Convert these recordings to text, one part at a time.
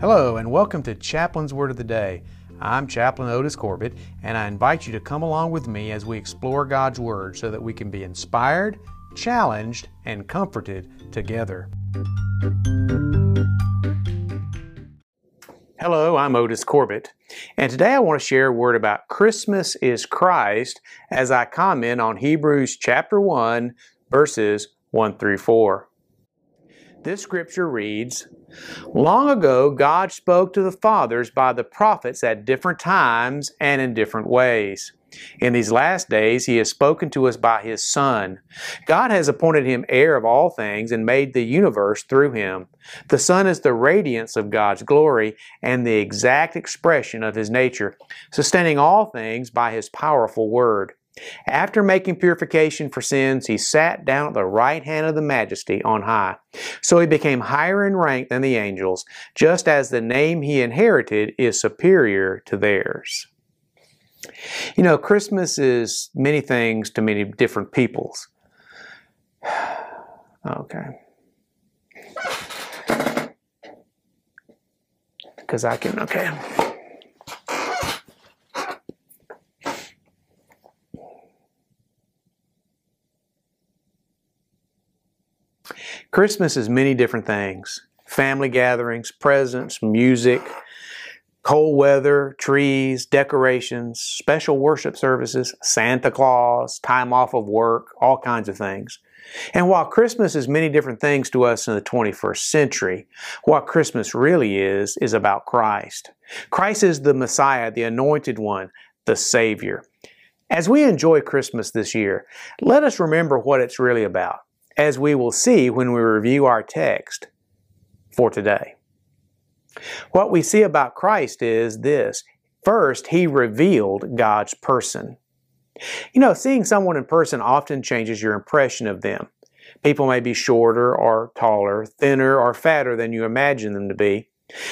Hello, and welcome to Chaplain's Word of the Day. I'm Chaplain Otis Corbett, and I invite you to come along with me as we explore God's Word so that we can be inspired, challenged, and comforted together. Hello, I'm Otis Corbett, and today I want to share a word about Christmas is Christ as I comment on Hebrews chapter 1, verses 1 through 4. This scripture reads Long ago, God spoke to the fathers by the prophets at different times and in different ways. In these last days, He has spoken to us by His Son. God has appointed Him heir of all things and made the universe through Him. The Son is the radiance of God's glory and the exact expression of His nature, sustaining all things by His powerful word. After making purification for sins, he sat down at the right hand of the majesty on high. So he became higher in rank than the angels, just as the name he inherited is superior to theirs. You know, Christmas is many things to many different peoples. okay. Because I can, okay. Christmas is many different things family gatherings, presents, music, cold weather, trees, decorations, special worship services, Santa Claus, time off of work, all kinds of things. And while Christmas is many different things to us in the 21st century, what Christmas really is, is about Christ. Christ is the Messiah, the anointed one, the Savior. As we enjoy Christmas this year, let us remember what it's really about as we will see when we review our text for today. What we see about Christ is this. First, He revealed God's person. You know, seeing someone in person often changes your impression of them. People may be shorter or taller, thinner or fatter than you imagine them to be.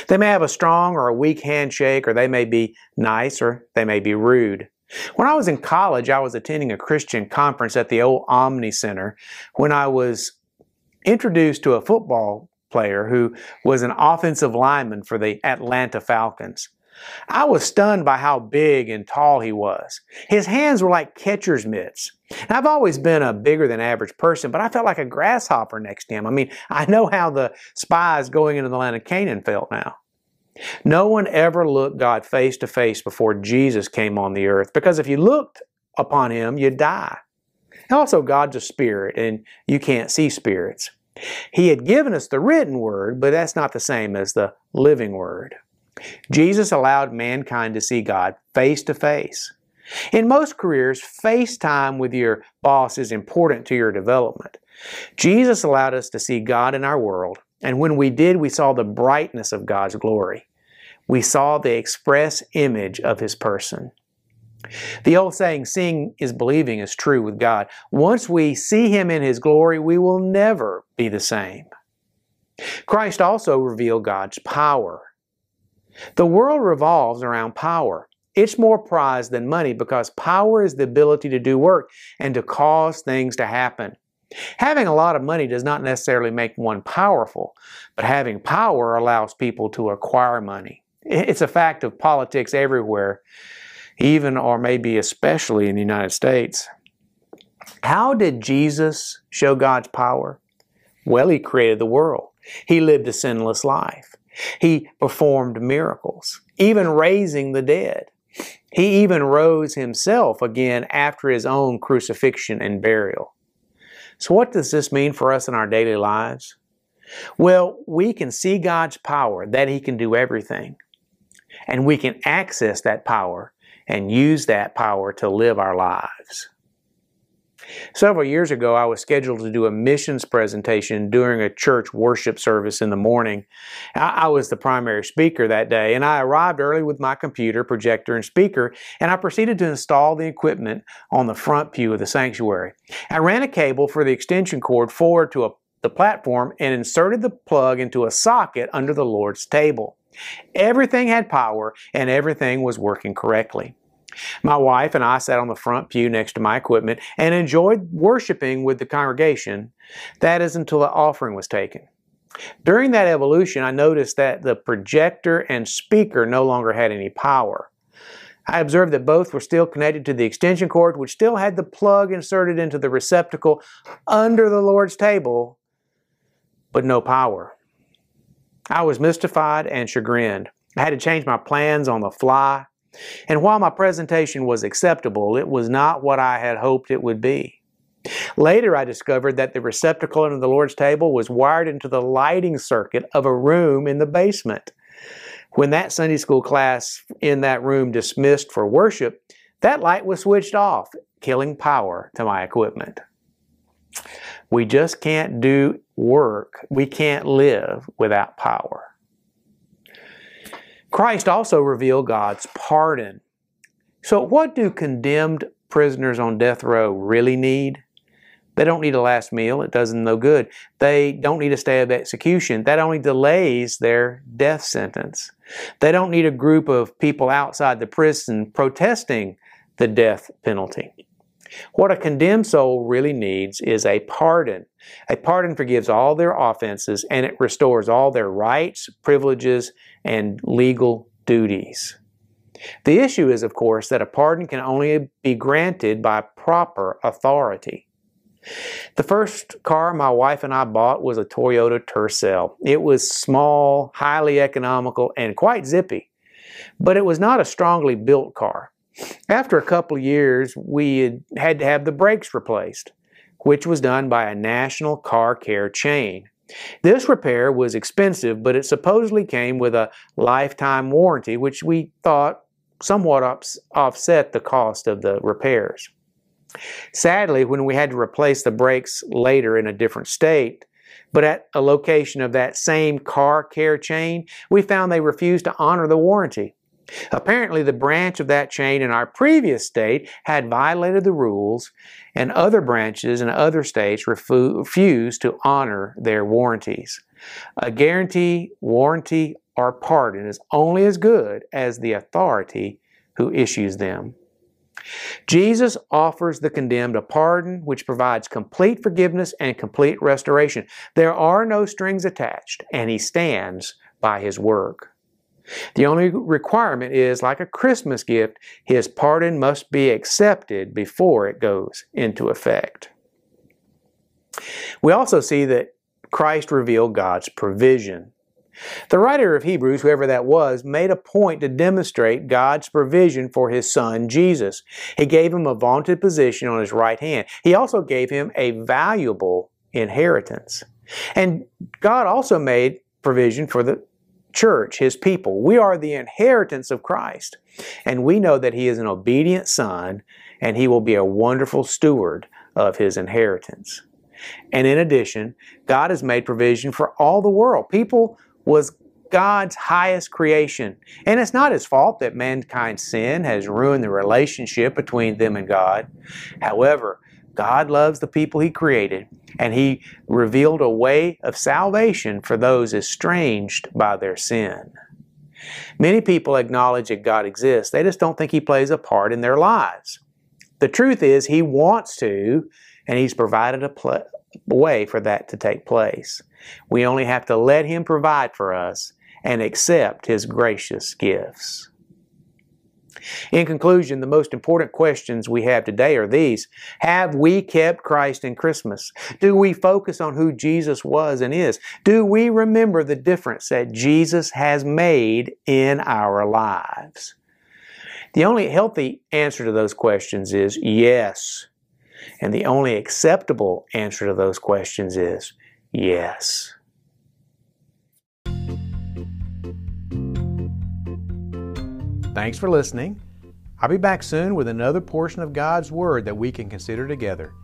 They may have a strong or a weak handshake, or they may be nice or they may be rude. When I was in college, I was attending a Christian conference at the old Omni Center when I was introduced to a football player who was an offensive lineman for the Atlanta Falcons. I was stunned by how big and tall he was. His hands were like catcher's mitts. I've always been a bigger than average person, but I felt like a grasshopper next to him. I mean, I know how the spies going into the land of Canaan felt now. No one ever looked God face to face before Jesus came on the earth because if you looked upon him, you'd die. Also, God's a spirit and you can't see spirits. He had given us the written word, but that's not the same as the living word. Jesus allowed mankind to see God face to face. In most careers, face time with your boss is important to your development. Jesus allowed us to see God in our world and when we did, we saw the brightness of God's glory. We saw the express image of His person. The old saying, seeing is believing, is true with God. Once we see Him in His glory, we will never be the same. Christ also revealed God's power. The world revolves around power. It's more prized than money because power is the ability to do work and to cause things to happen. Having a lot of money does not necessarily make one powerful, but having power allows people to acquire money. It's a fact of politics everywhere, even or maybe especially in the United States. How did Jesus show God's power? Well, He created the world. He lived a sinless life. He performed miracles, even raising the dead. He even rose himself again after his own crucifixion and burial. So, what does this mean for us in our daily lives? Well, we can see God's power, that He can do everything. And we can access that power and use that power to live our lives. Several years ago, I was scheduled to do a missions presentation during a church worship service in the morning. I was the primary speaker that day, and I arrived early with my computer, projector, and speaker, and I proceeded to install the equipment on the front pew of the sanctuary. I ran a cable for the extension cord forward to a, the platform and inserted the plug into a socket under the Lord's table. Everything had power, and everything was working correctly. My wife and I sat on the front pew next to my equipment and enjoyed worshiping with the congregation. That is until the offering was taken. During that evolution, I noticed that the projector and speaker no longer had any power. I observed that both were still connected to the extension cord, which still had the plug inserted into the receptacle under the Lord's table, but no power. I was mystified and chagrined. I had to change my plans on the fly. And while my presentation was acceptable, it was not what I had hoped it would be. Later, I discovered that the receptacle under the Lord's table was wired into the lighting circuit of a room in the basement. When that Sunday school class in that room dismissed for worship, that light was switched off, killing power to my equipment. We just can't do work. We can't live without power. Christ also revealed God's pardon. So, what do condemned prisoners on death row really need? They don't need a last meal. It does them no good. They don't need a stay of execution. That only delays their death sentence. They don't need a group of people outside the prison protesting the death penalty. What a condemned soul really needs is a pardon. A pardon forgives all their offenses and it restores all their rights, privileges, and legal duties. The issue is, of course, that a pardon can only be granted by proper authority. The first car my wife and I bought was a Toyota Tercel. It was small, highly economical, and quite zippy, but it was not a strongly built car. After a couple of years, we had, had to have the brakes replaced, which was done by a national car care chain. This repair was expensive, but it supposedly came with a lifetime warranty, which we thought somewhat offset the cost of the repairs. Sadly, when we had to replace the brakes later in a different state, but at a location of that same car care chain, we found they refused to honor the warranty. Apparently, the branch of that chain in our previous state had violated the rules, and other branches in other states refused to honor their warranties. A guarantee, warranty, or pardon is only as good as the authority who issues them. Jesus offers the condemned a pardon which provides complete forgiveness and complete restoration. There are no strings attached, and he stands by his work. The only requirement is, like a Christmas gift, his pardon must be accepted before it goes into effect. We also see that Christ revealed God's provision. The writer of Hebrews, whoever that was, made a point to demonstrate God's provision for his son Jesus. He gave him a vaunted position on his right hand. He also gave him a valuable inheritance. And God also made provision for the church, his people. We are the inheritance of Christ. And we know that he is an obedient son and he will be a wonderful steward of his inheritance. And in addition, God has made provision for all the world. People was God's highest creation. And it's not his fault that mankind's sin has ruined the relationship between them and God. However, God loves the people he created, and he revealed a way of salvation for those estranged by their sin. Many people acknowledge that God exists, they just don't think he plays a part in their lives. The truth is, he wants to, and he's provided a, pl- way for that to take place. We only have to let Him provide for us and accept His gracious gifts. In conclusion, the most important questions we have today are these Have we kept Christ in Christmas? Do we focus on who Jesus was and is? Do we remember the difference that Jesus has made in our lives? The only healthy answer to those questions is yes. And the only acceptable answer to those questions is yes. Thanks for listening. I'll be back soon with another portion of God's Word that we can consider together.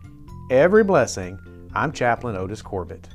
Every blessing. I'm Chaplain Otis Corbett.